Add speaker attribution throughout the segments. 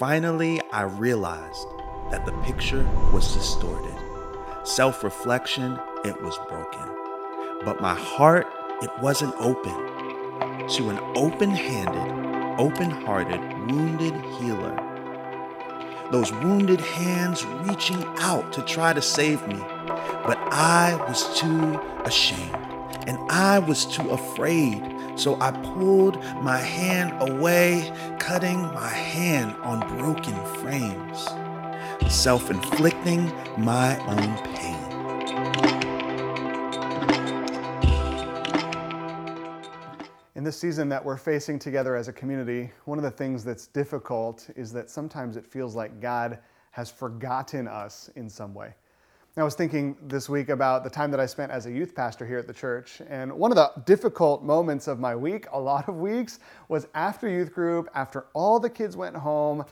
Speaker 1: finally I realized that the picture was distorted. Self reflection, it was broken. But my heart, it wasn't open to an open handed, open hearted, wounded healer. Those wounded hands reaching out to try to save me. But I was too ashamed and I was too afraid. So I pulled my hand away, cutting my hand on broken frames, self inflicting my own pain.
Speaker 2: In this season that we're facing together as a community, one of the things that's difficult is that sometimes it feels like God has forgotten us in some way. I was thinking this week about the time that I spent as a youth pastor here at the church. And one of the difficult moments of my week, a lot of weeks, was after youth group, after all the kids went home.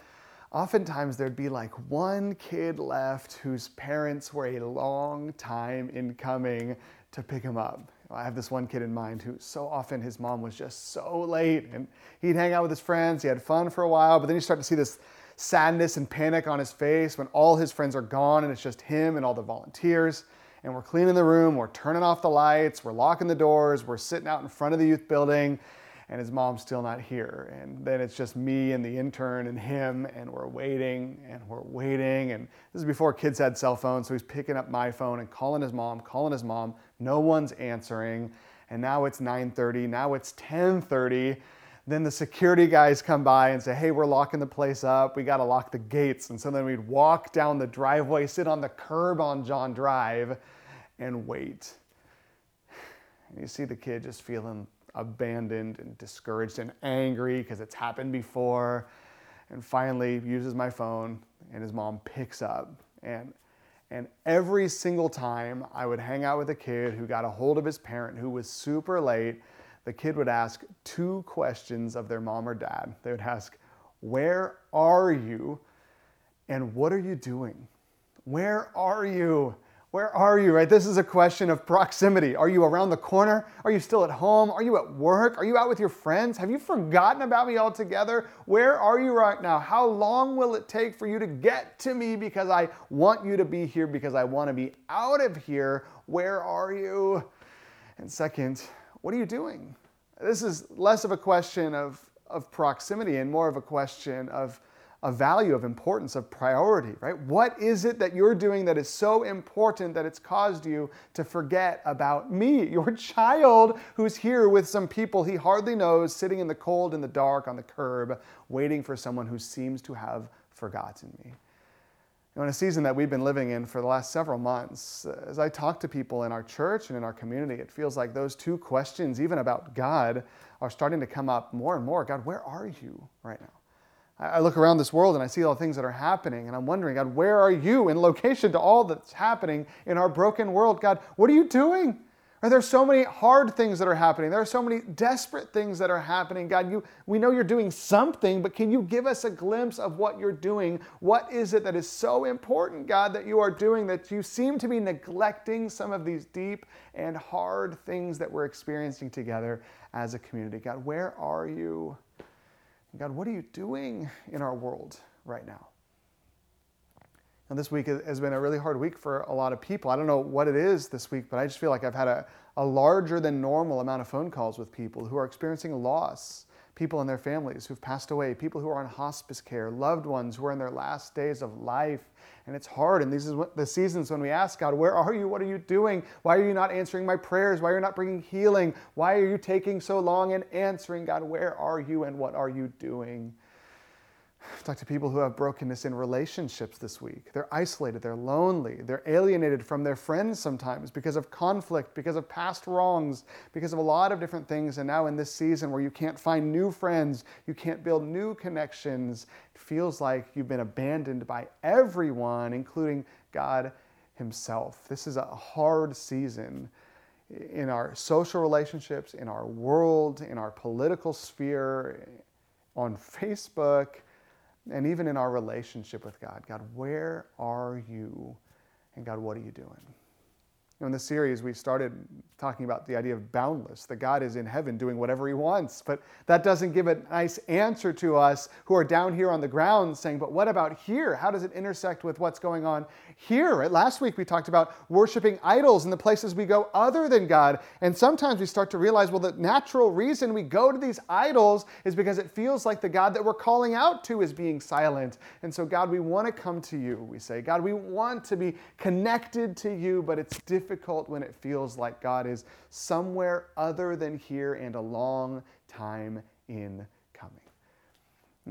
Speaker 2: Oftentimes there'd be like one kid left whose parents were a long time in coming to pick him up. I have this one kid in mind who so often his mom was just so late and he'd hang out with his friends, he had fun for a while, but then you start to see this sadness and panic on his face when all his friends are gone and it's just him and all the volunteers. And we're cleaning the room, we're turning off the lights, we're locking the doors, we're sitting out in front of the youth building, and his mom's still not here. And then it's just me and the intern and him, and we're waiting and we're waiting. And this is before kids had cell phones, so he's picking up my phone and calling his mom, calling his mom. No one's answering. And now it's 9:30, now it's 10:30 then the security guys come by and say, hey, we're locking the place up. We got to lock the gates. And so then we'd walk down the driveway, sit on the curb on John Drive, and wait. And you see the kid just feeling abandoned and discouraged and angry because it's happened before. And finally uses my phone, and his mom picks up. And and every single time I would hang out with a kid who got a hold of his parent who was super late, the kid would ask two questions of their mom or dad. They would ask, Where are you? And what are you doing? Where are you? Where are you? Right? This is a question of proximity. Are you around the corner? Are you still at home? Are you at work? Are you out with your friends? Have you forgotten about me altogether? Where are you right now? How long will it take for you to get to me because I want you to be here because I want to be out of here? Where are you? And second, what are you doing? This is less of a question of, of proximity and more of a question of, of value, of importance, of priority, right? What is it that you're doing that is so important that it's caused you to forget about me, your child who's here with some people he hardly knows, sitting in the cold, in the dark, on the curb, waiting for someone who seems to have forgotten me? Know, in a season that we've been living in for the last several months, uh, as I talk to people in our church and in our community, it feels like those two questions, even about God, are starting to come up more and more. God, where are you right now? I look around this world and I see all the things that are happening, and I'm wondering, God, where are you in location to all that's happening in our broken world? God, what are you doing? Are there so many hard things that are happening? There are so many desperate things that are happening. God, you, we know you're doing something, but can you give us a glimpse of what you're doing? What is it that is so important, God, that you are doing that you seem to be neglecting some of these deep and hard things that we're experiencing together as a community? God, where are you? God, what are you doing in our world right now? Now, this week has been a really hard week for a lot of people. I don't know what it is this week, but I just feel like I've had a, a larger than normal amount of phone calls with people who are experiencing loss, people and their families who've passed away, people who are on hospice care, loved ones who are in their last days of life. And it's hard. And these are the seasons when we ask God, Where are you? What are you doing? Why are you not answering my prayers? Why are you not bringing healing? Why are you taking so long in answering? God, where are you and what are you doing? I've talked to people who have brokenness in relationships this week. They're isolated, they're lonely, they're alienated from their friends sometimes because of conflict, because of past wrongs, because of a lot of different things. And now, in this season where you can't find new friends, you can't build new connections, it feels like you've been abandoned by everyone, including God Himself. This is a hard season in our social relationships, in our world, in our political sphere, on Facebook and even in our relationship with God. God, where are you? And God, what are you doing? know, in the series, we started talking about the idea of boundless, that God is in heaven doing whatever he wants. But that doesn't give a nice answer to us who are down here on the ground saying, but what about here? How does it intersect with what's going on here? Right? Last week we talked about worshiping idols in the places we go other than God. And sometimes we start to realize, well, the natural reason we go to these idols is because it feels like the God that we're calling out to is being silent. And so, God, we want to come to you, we say. God, we want to be connected to you, but it's difficult when it feels like God is somewhere other than here and a long time in.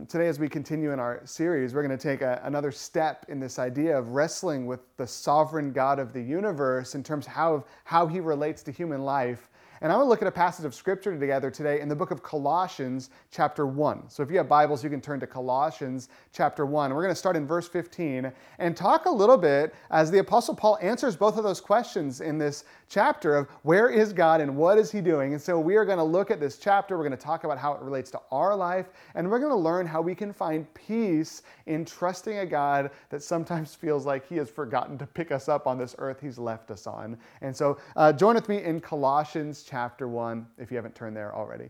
Speaker 2: Today, as we continue in our series, we're going to take a, another step in this idea of wrestling with the sovereign God of the universe in terms of how, how he relates to human life and I want to look at a passage of scripture together today in the book of Colossians, chapter 1. So if you have Bibles, you can turn to Colossians, chapter 1. We're going to start in verse 15 and talk a little bit as the Apostle Paul answers both of those questions in this chapter of where is God and what is he doing. And so we are going to look at this chapter. We're going to talk about how it relates to our life, and we're going to learn how we can find peace in trusting a God that sometimes feels like he has forgotten to pick us up on this earth he's left us on. And so uh, join with me in Colossians chapter 1 if you haven't turned there already.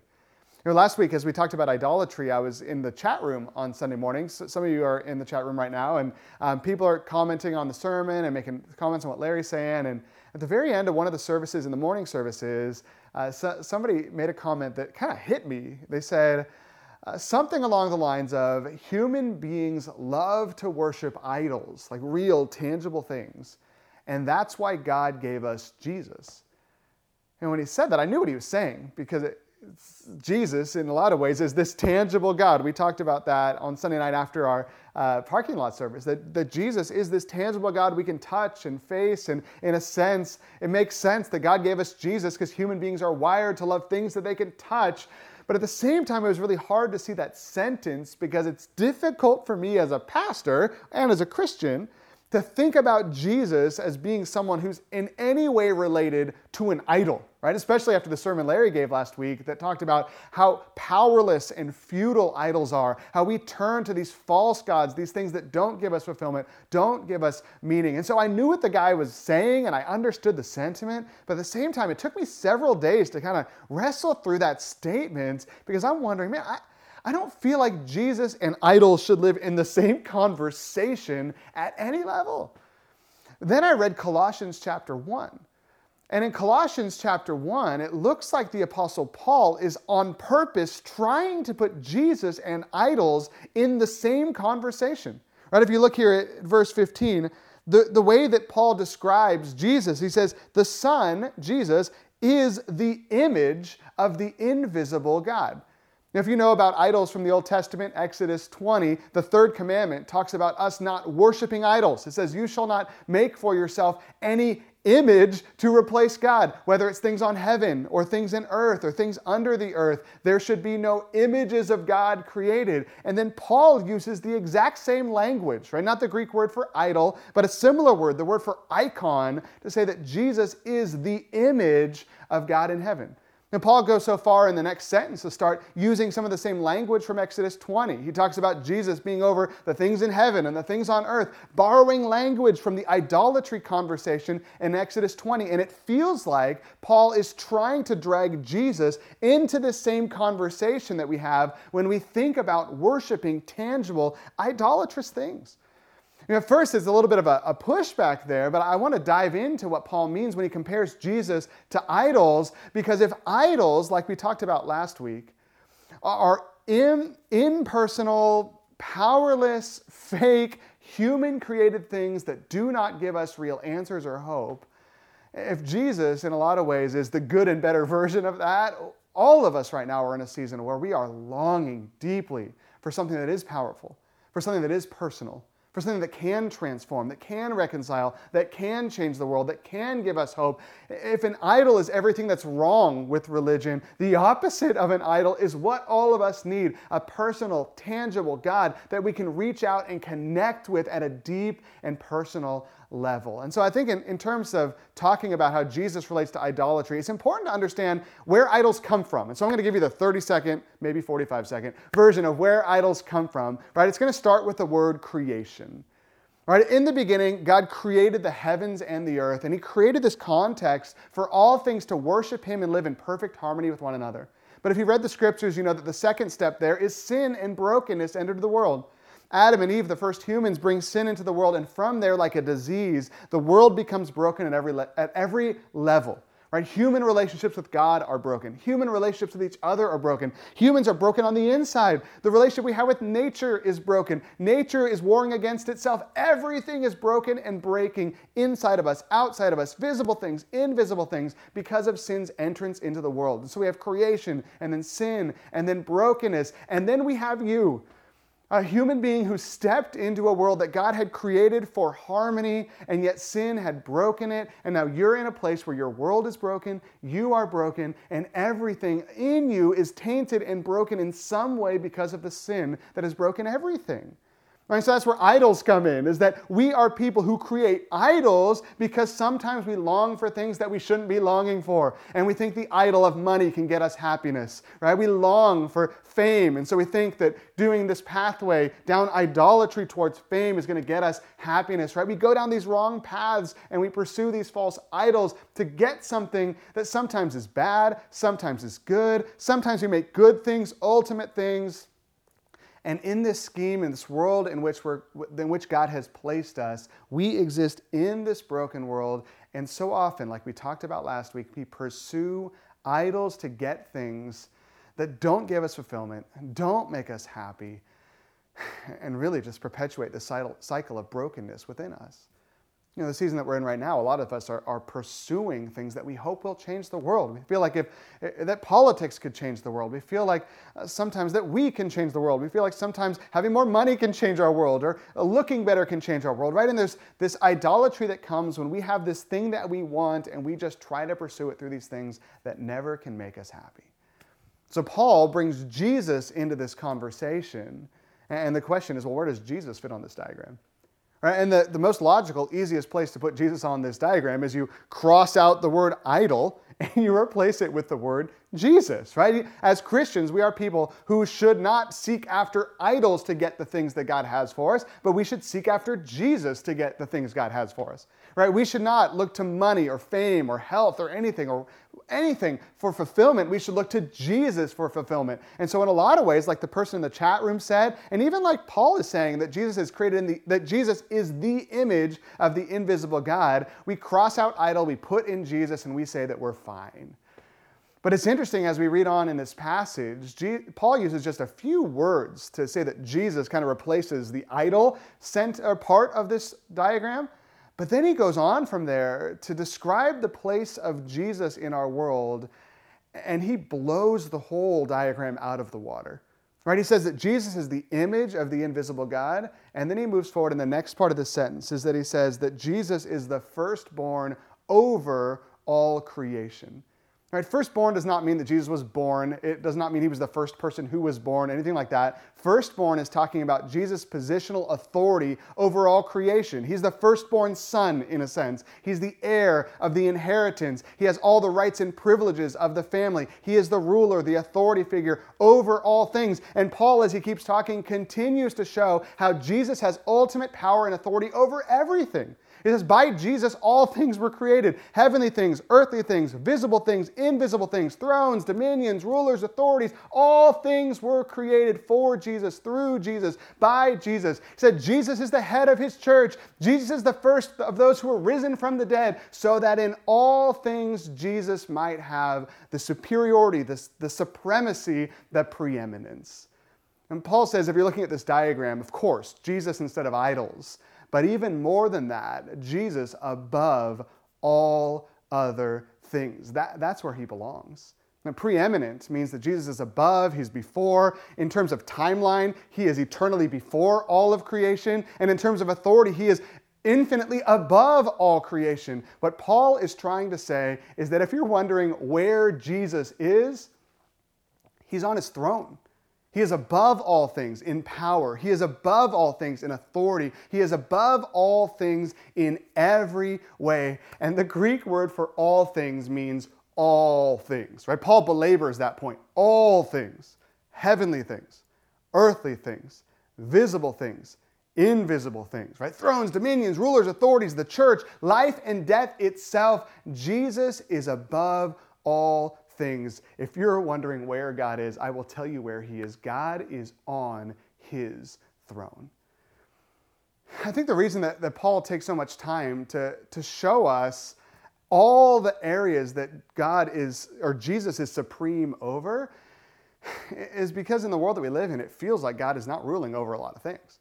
Speaker 2: You know, last week, as we talked about idolatry, I was in the chat room on Sunday mornings. Some of you are in the chat room right now, and um, people are commenting on the sermon and making comments on what Larry's saying. And at the very end of one of the services, in the morning services, uh, so, somebody made a comment that kind of hit me. They said, uh, something along the lines of human beings love to worship idols, like real, tangible things. And that's why God gave us Jesus. And when he said that, I knew what he was saying because it, Jesus, in a lot of ways, is this tangible God. We talked about that on Sunday night after our uh, parking lot service, that, that Jesus is this tangible God we can touch and face. And in a sense, it makes sense that God gave us Jesus because human beings are wired to love things that they can touch. But at the same time, it was really hard to see that sentence because it's difficult for me as a pastor and as a Christian to think about Jesus as being someone who's in any way related to an idol, right? Especially after the sermon Larry gave last week that talked about how powerless and futile idols are, how we turn to these false gods, these things that don't give us fulfillment, don't give us meaning. And so I knew what the guy was saying and I understood the sentiment, but at the same time, it took me several days to kind of wrestle through that statement because I'm wondering, man, I, I don't feel like Jesus and idols should live in the same conversation at any level. Then I read Colossians chapter 1. And in Colossians chapter 1, it looks like the Apostle Paul is on purpose trying to put Jesus and idols in the same conversation. Right? If you look here at verse 15, the, the way that Paul describes Jesus, he says, The Son, Jesus, is the image of the invisible God. Now, if you know about idols from the Old Testament, Exodus 20, the third commandment talks about us not worshiping idols. It says, You shall not make for yourself any image to replace God, whether it's things on heaven or things in earth or things under the earth. There should be no images of God created. And then Paul uses the exact same language, right? Not the Greek word for idol, but a similar word, the word for icon, to say that Jesus is the image of God in heaven. And Paul goes so far in the next sentence to start using some of the same language from Exodus 20. He talks about Jesus being over the things in heaven and the things on earth, borrowing language from the idolatry conversation in Exodus 20. And it feels like Paul is trying to drag Jesus into the same conversation that we have when we think about worshiping tangible, idolatrous things. You know, first, it's a little bit of a, a pushback there, but I want to dive into what Paul means when he compares Jesus to idols, because if idols, like we talked about last week, are in, impersonal, powerless, fake, human created things that do not give us real answers or hope, if Jesus, in a lot of ways, is the good and better version of that, all of us right now are in a season where we are longing deeply for something that is powerful, for something that is personal, for something that can transform, that can reconcile, that can change the world, that can give us hope. If an idol is everything that's wrong with religion, the opposite of an idol is what all of us need a personal, tangible God that we can reach out and connect with at a deep and personal level. And so I think in, in terms of talking about how Jesus relates to idolatry, it's important to understand where idols come from. And so I'm going to give you the 30 second, maybe 45 second version of where idols come from, right? It's going to start with the word creation. Right? In the beginning, God created the heavens and the earth, and He created this context for all things to worship Him and live in perfect harmony with one another. But if you read the scriptures, you know that the second step there is sin and brokenness entered the world. Adam and Eve, the first humans, bring sin into the world, and from there, like a disease, the world becomes broken at every, le- at every level. Right? Human relationships with God are broken. Human relationships with each other are broken. Humans are broken on the inside. The relationship we have with nature is broken. Nature is warring against itself. Everything is broken and breaking inside of us, outside of us, visible things, invisible things, because of sin's entrance into the world. And so we have creation, and then sin, and then brokenness, and then we have you a human being who stepped into a world that God had created for harmony, and yet sin had broken it. And now you're in a place where your world is broken, you are broken, and everything in you is tainted and broken in some way because of the sin that has broken everything. Right? So that's where idols come in, is that we are people who create idols because sometimes we long for things that we shouldn't be longing for. And we think the idol of money can get us happiness, right? We long for fame. And so we think that doing this pathway down idolatry towards fame is going to get us happiness, right? We go down these wrong paths and we pursue these false idols to get something that sometimes is bad, sometimes is good. Sometimes we make good things ultimate things and in this scheme, in this world in which, we're, in which God has placed us, we exist in this broken world. And so often, like we talked about last week, we pursue idols to get things that don't give us fulfillment, don't make us happy, and really just perpetuate the cycle of brokenness within us you know, the season that we're in right now, a lot of us are, are pursuing things that we hope will change the world. We feel like if eh, that politics could change the world. We feel like uh, sometimes that we can change the world. We feel like sometimes having more money can change our world or uh, looking better can change our world, right? And there's this idolatry that comes when we have this thing that we want and we just try to pursue it through these things that never can make us happy. So Paul brings Jesus into this conversation. And the question is, well, where does Jesus fit on this diagram? Right? And the, the most logical, easiest place to put Jesus on this diagram is you cross out the word idol and you replace it with the word Jesus, right? As Christians, we are people who should not seek after idols to get the things that God has for us, but we should seek after Jesus to get the things God has for us, right? We should not look to money or fame or health or anything or anything for fulfillment. We should look to Jesus for fulfillment. And so, in a lot of ways, like the person in the chat room said, and even like Paul is saying that Jesus is created in the that Jesus is the image of the invisible God, we cross out idol, we put in Jesus, and we say that we're fine. But it's interesting as we read on in this passage, Paul uses just a few words to say that Jesus kind of replaces the idol sent center part of this diagram. But then he goes on from there to describe the place of Jesus in our world, and he blows the whole diagram out of the water. Right? He says that Jesus is the image of the invisible God, and then he moves forward in the next part of the sentence is that he says that Jesus is the firstborn over all creation. Right? Firstborn does not mean that Jesus was born. It does not mean he was the first person who was born, anything like that. Firstborn is talking about Jesus' positional authority over all creation. He's the firstborn son, in a sense. He's the heir of the inheritance. He has all the rights and privileges of the family. He is the ruler, the authority figure over all things. And Paul, as he keeps talking, continues to show how Jesus has ultimate power and authority over everything. It says, By Jesus all things were created heavenly things, earthly things, visible things, invisible things, thrones, dominions, rulers, authorities. All things were created for Jesus, through Jesus, by Jesus. He said, Jesus is the head of his church. Jesus is the first of those who were risen from the dead, so that in all things Jesus might have the superiority, the, the supremacy, the preeminence. And Paul says, if you're looking at this diagram, of course, Jesus instead of idols. But even more than that, Jesus above all other things. That, that's where he belongs. Now, preeminent means that Jesus is above, he's before. In terms of timeline, he is eternally before all of creation. And in terms of authority, he is infinitely above all creation. What Paul is trying to say is that if you're wondering where Jesus is, he's on his throne. He is above all things in power. He is above all things in authority. He is above all things in every way. And the Greek word for all things means all things, right? Paul belabors that point. All things, heavenly things, earthly things, visible things, invisible things, right? Thrones, dominions, rulers, authorities, the church, life and death itself. Jesus is above all things. If you're wondering where God is, I will tell you where He is. God is on His throne. I think the reason that, that Paul takes so much time to, to show us all the areas that God is, or Jesus is supreme over, is because in the world that we live in, it feels like God is not ruling over a lot of things.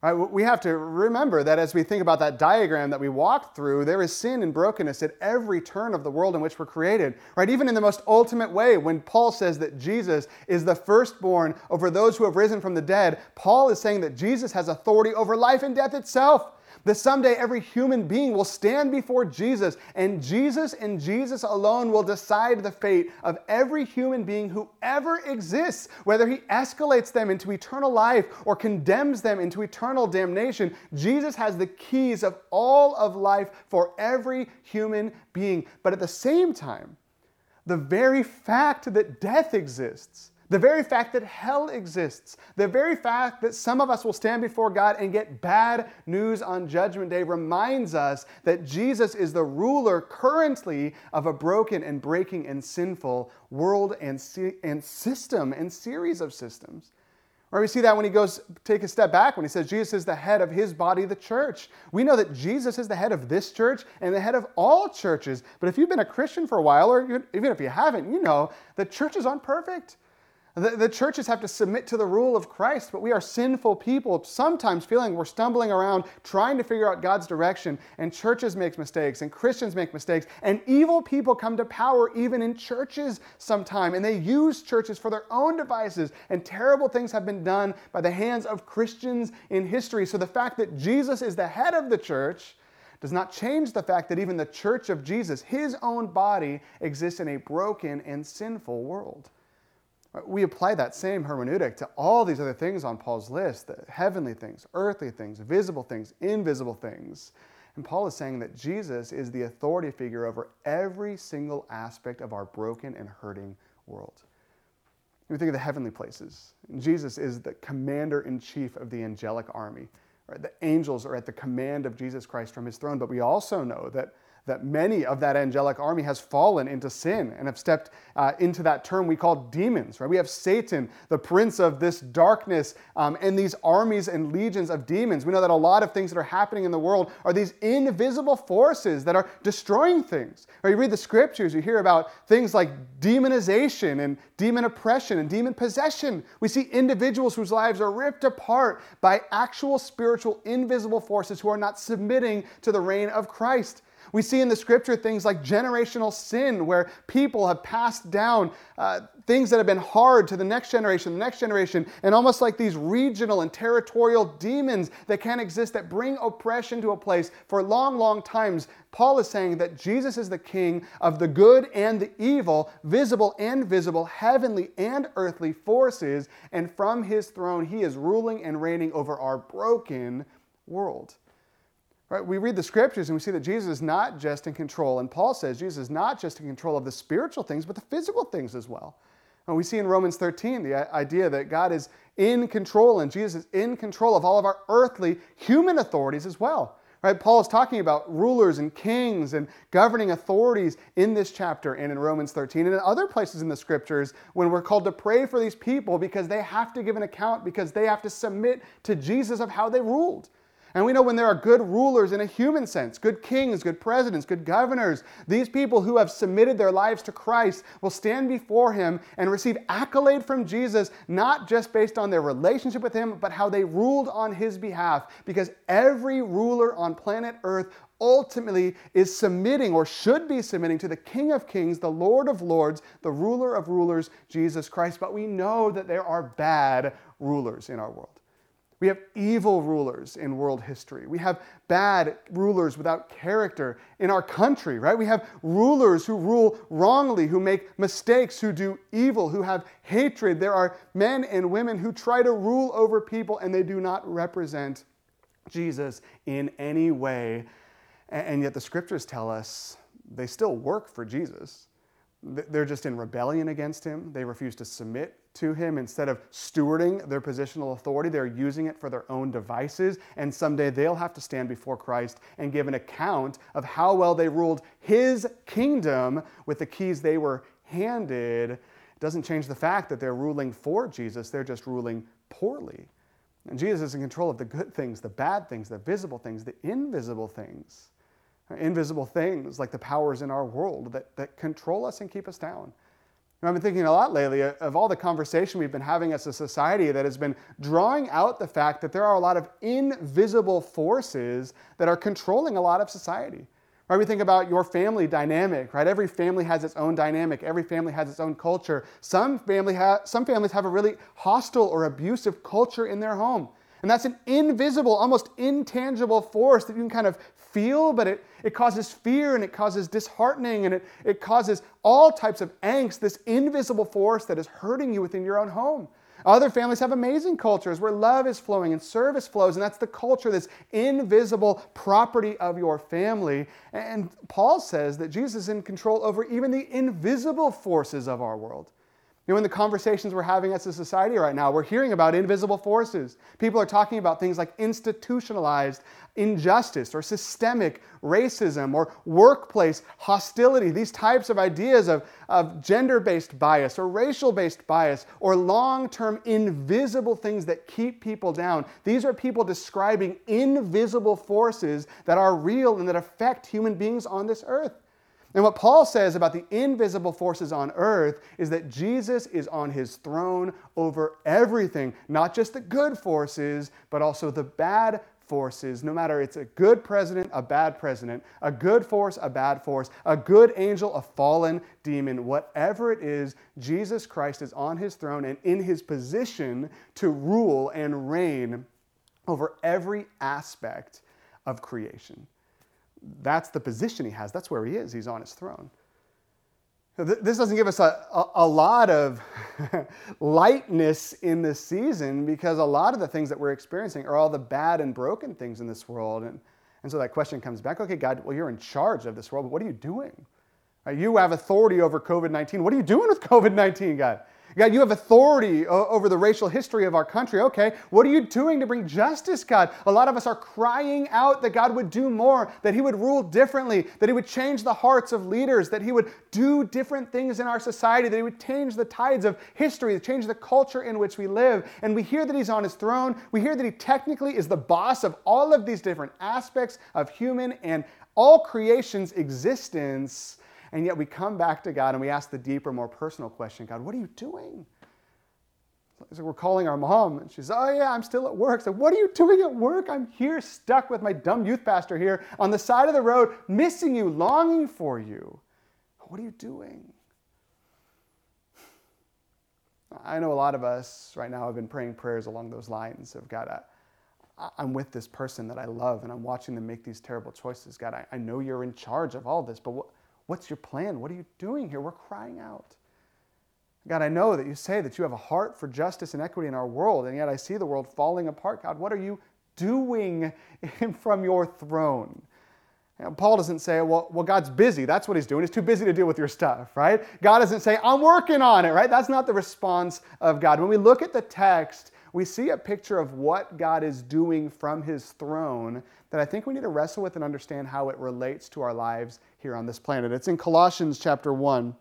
Speaker 2: Right? We have to remember that as we think about that diagram that we walked through, there is sin and brokenness at every turn of the world in which we're created. Right? Even in the most ultimate way, when Paul says that Jesus is the firstborn over those who have risen from the dead, Paul is saying that Jesus has authority over life and death itself that someday every human being will stand before Jesus, and Jesus and Jesus alone will decide the fate of every human being who ever exists, whether he escalates them into eternal life or condemns them into eternal damnation. Jesus has the keys of all of life for every human being. But at the same time, the very fact that death exists, the very fact that hell exists, the very fact that some of us will stand before God and get bad news on Judgment Day reminds us that Jesus is the ruler currently of a broken and breaking and sinful world and, and system and series of systems. Or we see that when he goes take a step back when he says Jesus is the head of his body, the church. We know that Jesus is the head of this church and the head of all churches. But if you've been a Christian for a while, or even if you haven't, you know that churches aren't perfect. The, the, churches have to submit to the rule of Christ, but we are sinful people, sometimes feeling we're stumbling around trying to figure out God's direction, and churches make mistakes, and Christians make mistakes, and evil people come to power even in churches sometime, and they use churches for their own devices, and terrible things have been done by the hands of Christians in history. So the fact that Jesus is the head of the church does not change the fact that even the church of Jesus, his own body, exists in a broken and sinful world. We apply that same hermeneutic to all these other things on Paul's list the heavenly things, earthly things, visible things, invisible things. And Paul is saying that Jesus is the authority figure over every single aspect of our broken and hurting world. We think of the heavenly places. Jesus is the commander in chief of the angelic army. Right? The angels are at the command of Jesus Christ from his throne, but we also know that that many of that angelic army has fallen into sin and have stepped uh, into that term we call demons, right? We have Satan, the prince of this darkness, um, and these armies and legions of demons. We know that a lot of things that are happening in the world are these invisible forces that are destroying things. Right? You read the scriptures, you hear about things like demonization and demon oppression and demon possession. We see individuals whose lives are ripped apart by actual spiritual invisible forces who are not submitting to the reign of Christ. We see in the scripture things like generational sin, where people have passed down uh, things that have been hard to the next generation, the next generation, and almost like these regional and territorial demons that can exist that bring oppression to a place for long, long times. Paul is saying that Jesus is the king of the good and the evil, visible and visible, heavenly and earthly forces, and from his throne he is ruling and reigning over our broken world. Right? We read the scriptures and we see that Jesus is not just in control, and Paul says Jesus is not just in control of the spiritual things, but the physical things as well. And we see in Romans 13 the idea that God is in control and Jesus is in control of all of our earthly human authorities as well. Right? Paul is talking about rulers and kings and governing authorities in this chapter and in Romans 13 and in other places in the scriptures when we're called to pray for these people because they have to give an account because they have to submit to Jesus of how they ruled. And we know when there are good rulers in a human sense, good kings, good presidents, good governors, these people who have submitted their lives to Christ will stand before him and receive accolade from Jesus, not just based on their relationship with him, but how they ruled on his behalf. Because every ruler on planet Earth ultimately is submitting or should be submitting to the King of Kings, the Lord of Lords, the ruler of rulers, Jesus Christ. But we know that there are bad rulers in our world. We have evil rulers in world history. We have bad rulers without character in our country, right? We have rulers who rule wrongly, who make mistakes, who do evil, who have hatred. There are men and women who try to rule over people and they do not represent Jesus in any way. And yet the scriptures tell us they still work for Jesus. They're just in rebellion against him. They refuse to submit to him. Instead of stewarding their positional authority, they're using it for their own devices. And someday they'll have to stand before Christ and give an account of how well they ruled his kingdom with the keys they were handed. It doesn't change the fact that they're ruling for Jesus, they're just ruling poorly. And Jesus is in control of the good things, the bad things, the visible things, the invisible things. Invisible things like the powers in our world that, that control us and keep us down. I've been thinking a lot lately of all the conversation we've been having as a society that has been drawing out the fact that there are a lot of invisible forces that are controlling a lot of society. Right? We think about your family dynamic, right? Every family has its own dynamic. Every family has its own culture. Some, family ha- some families have a really hostile or abusive culture in their home. And that's an invisible, almost intangible force that you can kind of feel, but it, it causes fear and it causes disheartening and it, it causes all types of angst, this invisible force that is hurting you within your own home. Other families have amazing cultures where love is flowing and service flows, and that's the culture, this invisible property of your family. And Paul says that Jesus is in control over even the invisible forces of our world. You know, in the conversations we're having as a society right now, we're hearing about invisible forces. People are talking about things like institutionalized injustice or systemic racism or workplace hostility, these types of ideas of, of gender based bias or racial based bias or long term invisible things that keep people down. These are people describing invisible forces that are real and that affect human beings on this earth. And what Paul says about the invisible forces on earth is that Jesus is on his throne over everything, not just the good forces, but also the bad forces, no matter it's a good president, a bad president, a good force, a bad force, a good angel, a fallen demon, whatever it is, Jesus Christ is on his throne and in his position to rule and reign over every aspect of creation. That's the position he has. That's where he is. He's on his throne. This doesn't give us a, a, a lot of lightness in this season because a lot of the things that we're experiencing are all the bad and broken things in this world. And, and so that question comes back okay, God, well, you're in charge of this world, but what are you doing? You have authority over COVID 19. What are you doing with COVID 19, God? God, you have authority uh, over the racial history of our country. Okay, what are you doing to bring justice, God? A lot of us are crying out that God would do more, that He would rule differently, that He would change the hearts of leaders, that He would do different things in our society, that He would change the tides of history, change the culture in which we live. And we hear that He's on His throne. We hear that He technically is the boss of all of these different aspects of human and all creation's existence. And yet we come back to God and we ask the deeper, more personal question God, what are you doing? So we're calling our mom, and she's, oh yeah, I'm still at work. So what are you doing at work? I'm here stuck with my dumb youth pastor here on the side of the road, missing you, longing for you. What are you doing? I know a lot of us right now have been praying prayers along those lines of God, I, I'm with this person that I love and I'm watching them make these terrible choices. God, I, I know you're in charge of all this, but what, What's your plan? What are you doing here? We're crying out. God, I know that you say that you have a heart for justice and equity in our world, and yet I see the world falling apart. God, what are you doing from your throne? And Paul doesn't say, well, well, God's busy. That's what he's doing. He's too busy to deal with your stuff, right? God doesn't say, I'm working on it, right? That's not the response of God. When we look at the text, we see a picture of what God is doing from his throne that I think we need to wrestle with and understand how it relates to our lives here on this planet. It's in Colossians chapter 1.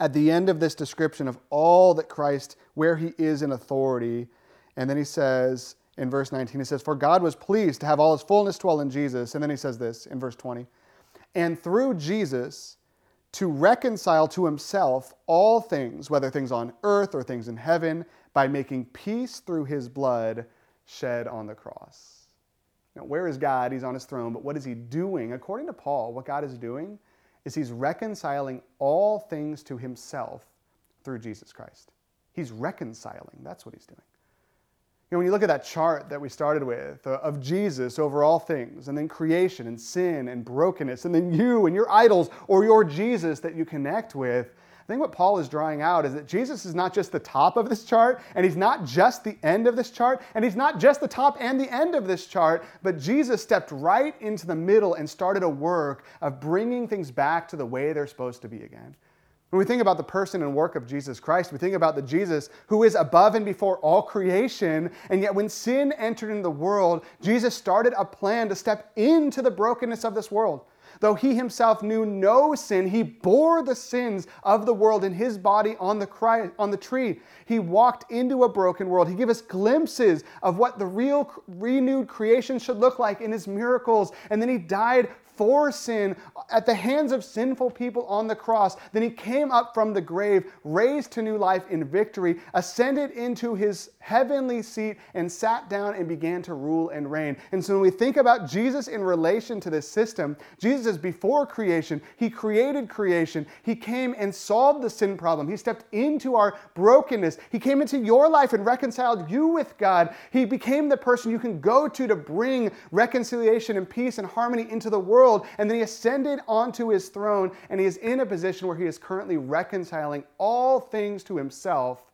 Speaker 2: At the end of this description of all that Christ, where he is in authority, and then he says in verse 19, he says, For God was pleased to have all his fullness dwell in Jesus. And then he says this in verse 20, and through Jesus, to reconcile to himself all things, whether things on earth or things in heaven, by making peace through his blood shed on the cross. Now, where is God? He's on his throne, but what is he doing? According to Paul, what God is doing is he's reconciling all things to himself through Jesus Christ. He's reconciling. That's what he's doing. You know, when you look at that chart that we started with uh, of Jesus over all things, and then creation and sin and brokenness, and then you and your idols or your Jesus that you connect with, I think what Paul is drawing out is that Jesus is not just the top of this chart, and he's not just the end of this chart, and he's not just the top and the end of this chart, but Jesus stepped right into the middle and started a work of bringing things back to the way they're supposed to be again. When we think about the person and work of Jesus Christ, we think about the Jesus who is above and before all creation. And yet, when sin entered into the world, Jesus started a plan to step into the brokenness of this world. Though he himself knew no sin, he bore the sins of the world in his body on the, cry, on the tree. He walked into a broken world. He gave us glimpses of what the real renewed creation should look like in his miracles. And then he died for sin at the hands of sinful people on the cross. Then he came up from the grave, raised to new life in victory, ascended into his heavenly seat, and sat down and began to rule and reign. And so when we think about Jesus in relation to this system, Jesus is before creation. He created creation. He came and solved the sin problem. He stepped into our brokenness. He came into your life and reconciled you with God. He became the person you can go to to bring reconciliation and peace and harmony into the world world. And then he ascended onto his throne, and he is in a position where he is currently reconciling all things to himself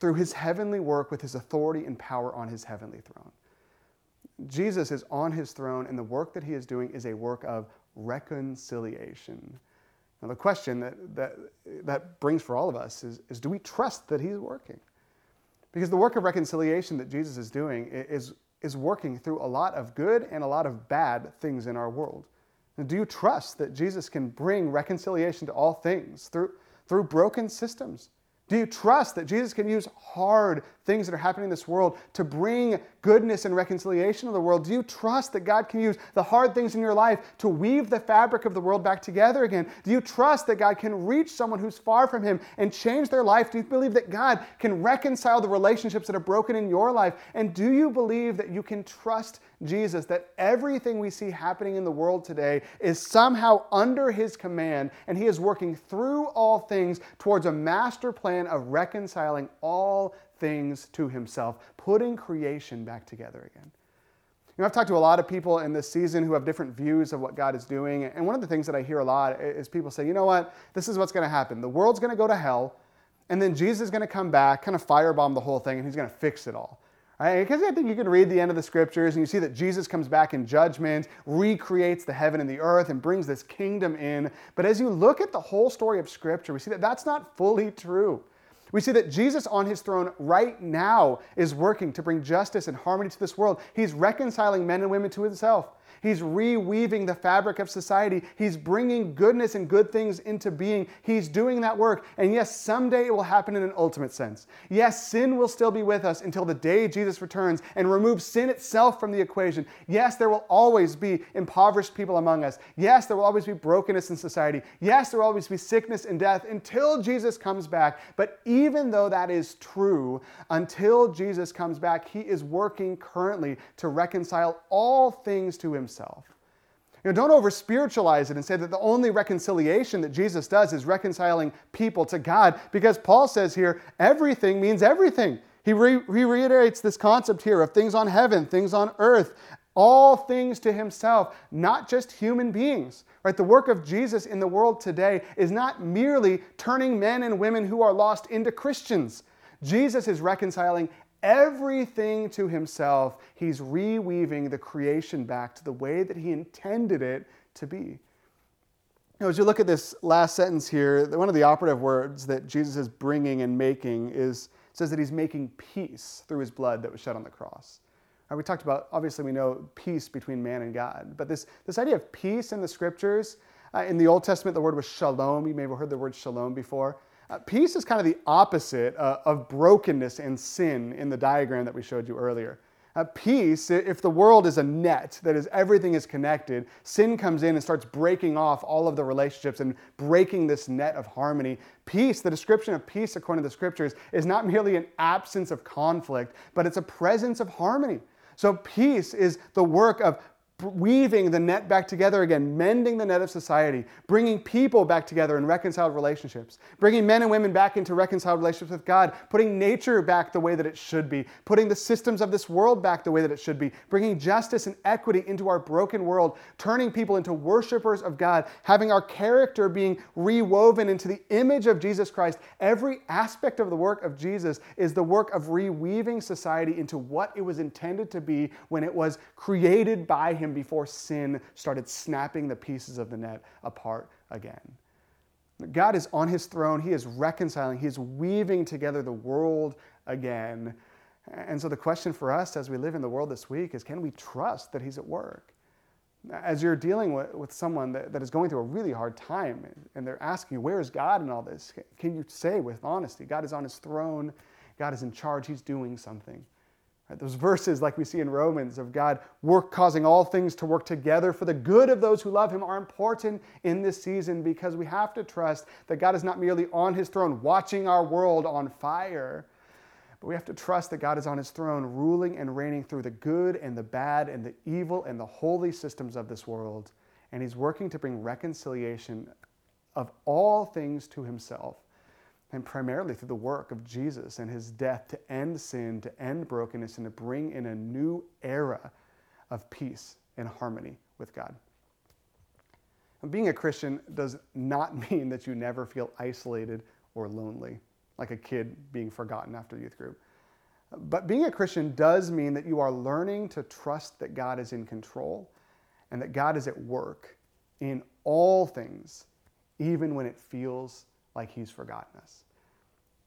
Speaker 2: through his heavenly work with his authority and power on his heavenly throne. Jesus is on his throne, and the work that he is doing is a work of reconciliation. Now, the question that, that, that brings for all of us is, is do we trust that he's working? Because the work of reconciliation that Jesus is doing is, is working through a lot of good and a lot of bad things in our world. And do you trust that Jesus can bring reconciliation to all things through, through broken systems? Do you trust that Jesus can use hard things that are happening in this world to bring goodness and reconciliation to the world? Do you trust that God can use the hard things in your life to weave the fabric of the world back together again? Do you trust that God can reach someone who's far from Him and change their life? Do you believe that God can reconcile the relationships that are broken in your life? And do you believe that you can trust Jesus that everything we see happening in the world today is somehow under His command and He is working through all things towards a master plan of reconciling all things to himself, putting creation back together again. You know, I've talked to a lot of people in this season who have different views of what God is doing. And one of the things that I hear a lot is people say, you know what, this is what's going to happen. The world's going to go to hell, and then Jesus is going to come back, kind of firebomb the whole thing, and he's going to fix it all. Right? Because I think you can read the end of the scriptures and you see that Jesus comes back in judgment, recreates the heaven and the earth, and brings this kingdom in. But as you look at the whole story of scripture, we see that that's not fully true. We see that Jesus on his throne right now is working to bring justice and harmony to this world. He's reconciling men and women to himself. He's reweaving the fabric of society. He's bringing goodness and good things into being. He's doing that work. And yes, someday it will happen in an ultimate sense. Yes, sin will still be with us until the day Jesus returns and removes sin itself from the equation. Yes, there will always be impoverished people among us. Yes, there will always be brokenness in society. Yes, there will always be sickness and death until Jesus comes back. But even though that is true, until Jesus comes back, he is working currently to reconcile all things to himself himself. You know, don't over spiritualize it and say that the only reconciliation that Jesus does is reconciling people to God, because Paul says here, everything means everything. He, re- he reiterates this concept here of things on heaven, things on earth, all things to himself, not just human beings. Right? The work of Jesus in the world today is not merely turning men and women who are lost into Christians. Jesus is reconciling everything to himself, he's reweaving the creation back to the way that he intended it to be. Know, as you look at this last sentence here, one of the operative words that Jesus is bringing and making is says that he's making peace through his blood that was shed on the cross. Right, we talked about, obviously, we know peace between man and God, but this, this idea of peace in the scriptures, uh, in the Old Testament, the word was shalom. You may have heard the word shalom before. Uh, peace is kind of the opposite uh, of brokenness and sin in the diagram that we showed you earlier. Uh, peace, if the world is a net, that is, everything is connected, sin comes in and starts breaking off all of the relationships and breaking this net of harmony. Peace, the description of peace according to the scriptures, is not merely an absence of conflict, but it's a presence of harmony. So, peace is the work of weaving the net back together again, mending the net of society, bringing people back together in reconciled relationships, bringing men and women back into reconciled relationships with God, putting nature back the way that it should be, putting the systems of this world back the way that it should be, bringing justice and equity into our broken world, turning people into worshipers of God, having our character being rewoven into the image of Jesus Christ. Every aspect of the work of Jesus is the work of reweaving society into what it was intended to be when it was created by Him before sin started snapping the pieces of the net apart again. God is on his throne. He is reconciling, he is weaving together the world again. And so the question for us as we live in the world this week is can we trust that he's at work? As you're dealing with, with someone that, that is going through a really hard time and they're asking you, where is God in all this? Can you say with honesty, God is on his throne, God is in charge, he's doing something? Those verses, like we see in Romans, of God work causing all things to work together for the good of those who love Him, are important in this season because we have to trust that God is not merely on His throne watching our world on fire, but we have to trust that God is on His throne ruling and reigning through the good and the bad and the evil and the holy systems of this world. And He's working to bring reconciliation of all things to Himself and primarily through the work of Jesus and his death to end sin, to end brokenness, and to bring in a new era of peace and harmony with God. Being a Christian does not mean that you never feel isolated or lonely, like a kid being forgotten after youth group. But being a Christian does mean that you are learning to trust that God is in control and that God is at work in all things, even when it feels like He's forgotten us.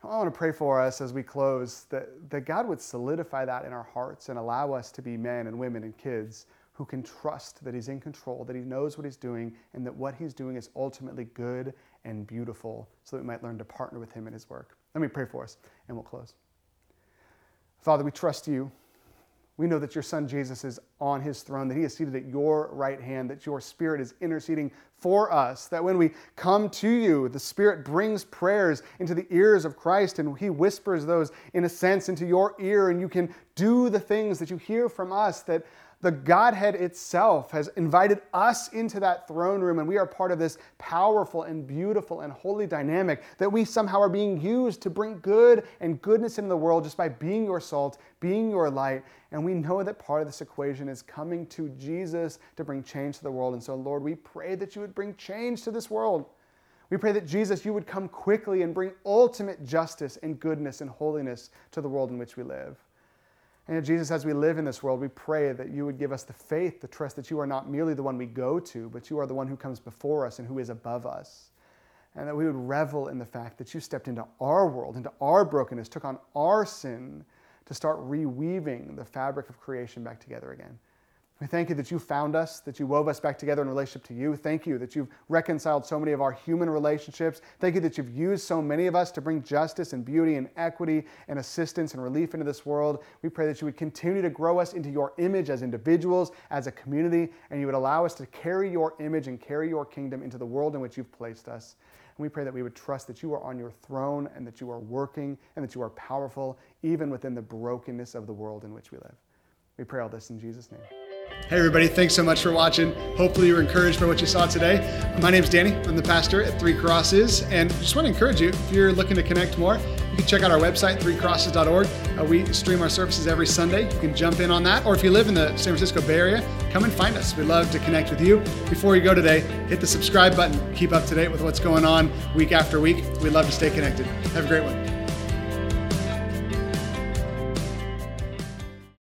Speaker 2: I want to pray for us as we close that, that God would solidify that in our hearts and allow us to be men and women and kids who can trust that He's in control, that He knows what He's doing, and that what He's doing is ultimately good and beautiful so that we might learn to partner with Him in His work. Let me pray for us, and we'll close. Father, we trust you. We know that your son Jesus is on his throne, that he is seated at your right hand, that your spirit is interceding for us, that when we come to you, the spirit brings prayers into the ears of Christ and he whispers those, in a sense, into your ear, and you can do the things that you hear from us that the Godhead itself has invited us into that throne room, and we are part of this powerful and beautiful and holy dynamic that we somehow are being used to bring good and goodness into the world just by being your salt, being your light. And we know that part of this equation is coming to Jesus to bring change to the world. And so, Lord, we pray that you would bring change to this world. We pray that Jesus, you would come quickly and bring ultimate justice and goodness and holiness to the world in which we live. And Jesus, as we live in this world, we pray that you would give us the faith, the trust that you are not merely the one we go to, but you are the one who comes before us and who is above us. And that we would revel in the fact that you stepped into our world, into our brokenness, took on our sin to start reweaving the fabric of creation back together again. We thank you that you found us, that you wove us back together in relationship to you. Thank you that you've reconciled so many of our human relationships. Thank you that you've used so many of us to bring justice and beauty and equity and assistance and relief into this world. We pray that you would continue to grow us into your image as individuals, as a community, and you would allow us to carry your image and carry your kingdom into the world in which you've placed us. And we pray that we would trust that you are on your throne and that you are working and that you are powerful, even within the brokenness of the world in which we live. We pray all this in Jesus' name. Hey, everybody, thanks so much for watching. Hopefully, you were encouraged by what you saw today. My name is Danny. I'm the pastor at Three Crosses, and just want to encourage you if you're looking to connect more, you can check out our website, threecrosses.org. Uh, we stream our services every Sunday. You can jump in on that, or if you live in the San Francisco Bay Area, come and find us. We'd love to connect with you. Before you go today, hit the subscribe button. Keep up to date with what's going on week after week. We'd love to stay connected. Have a great one.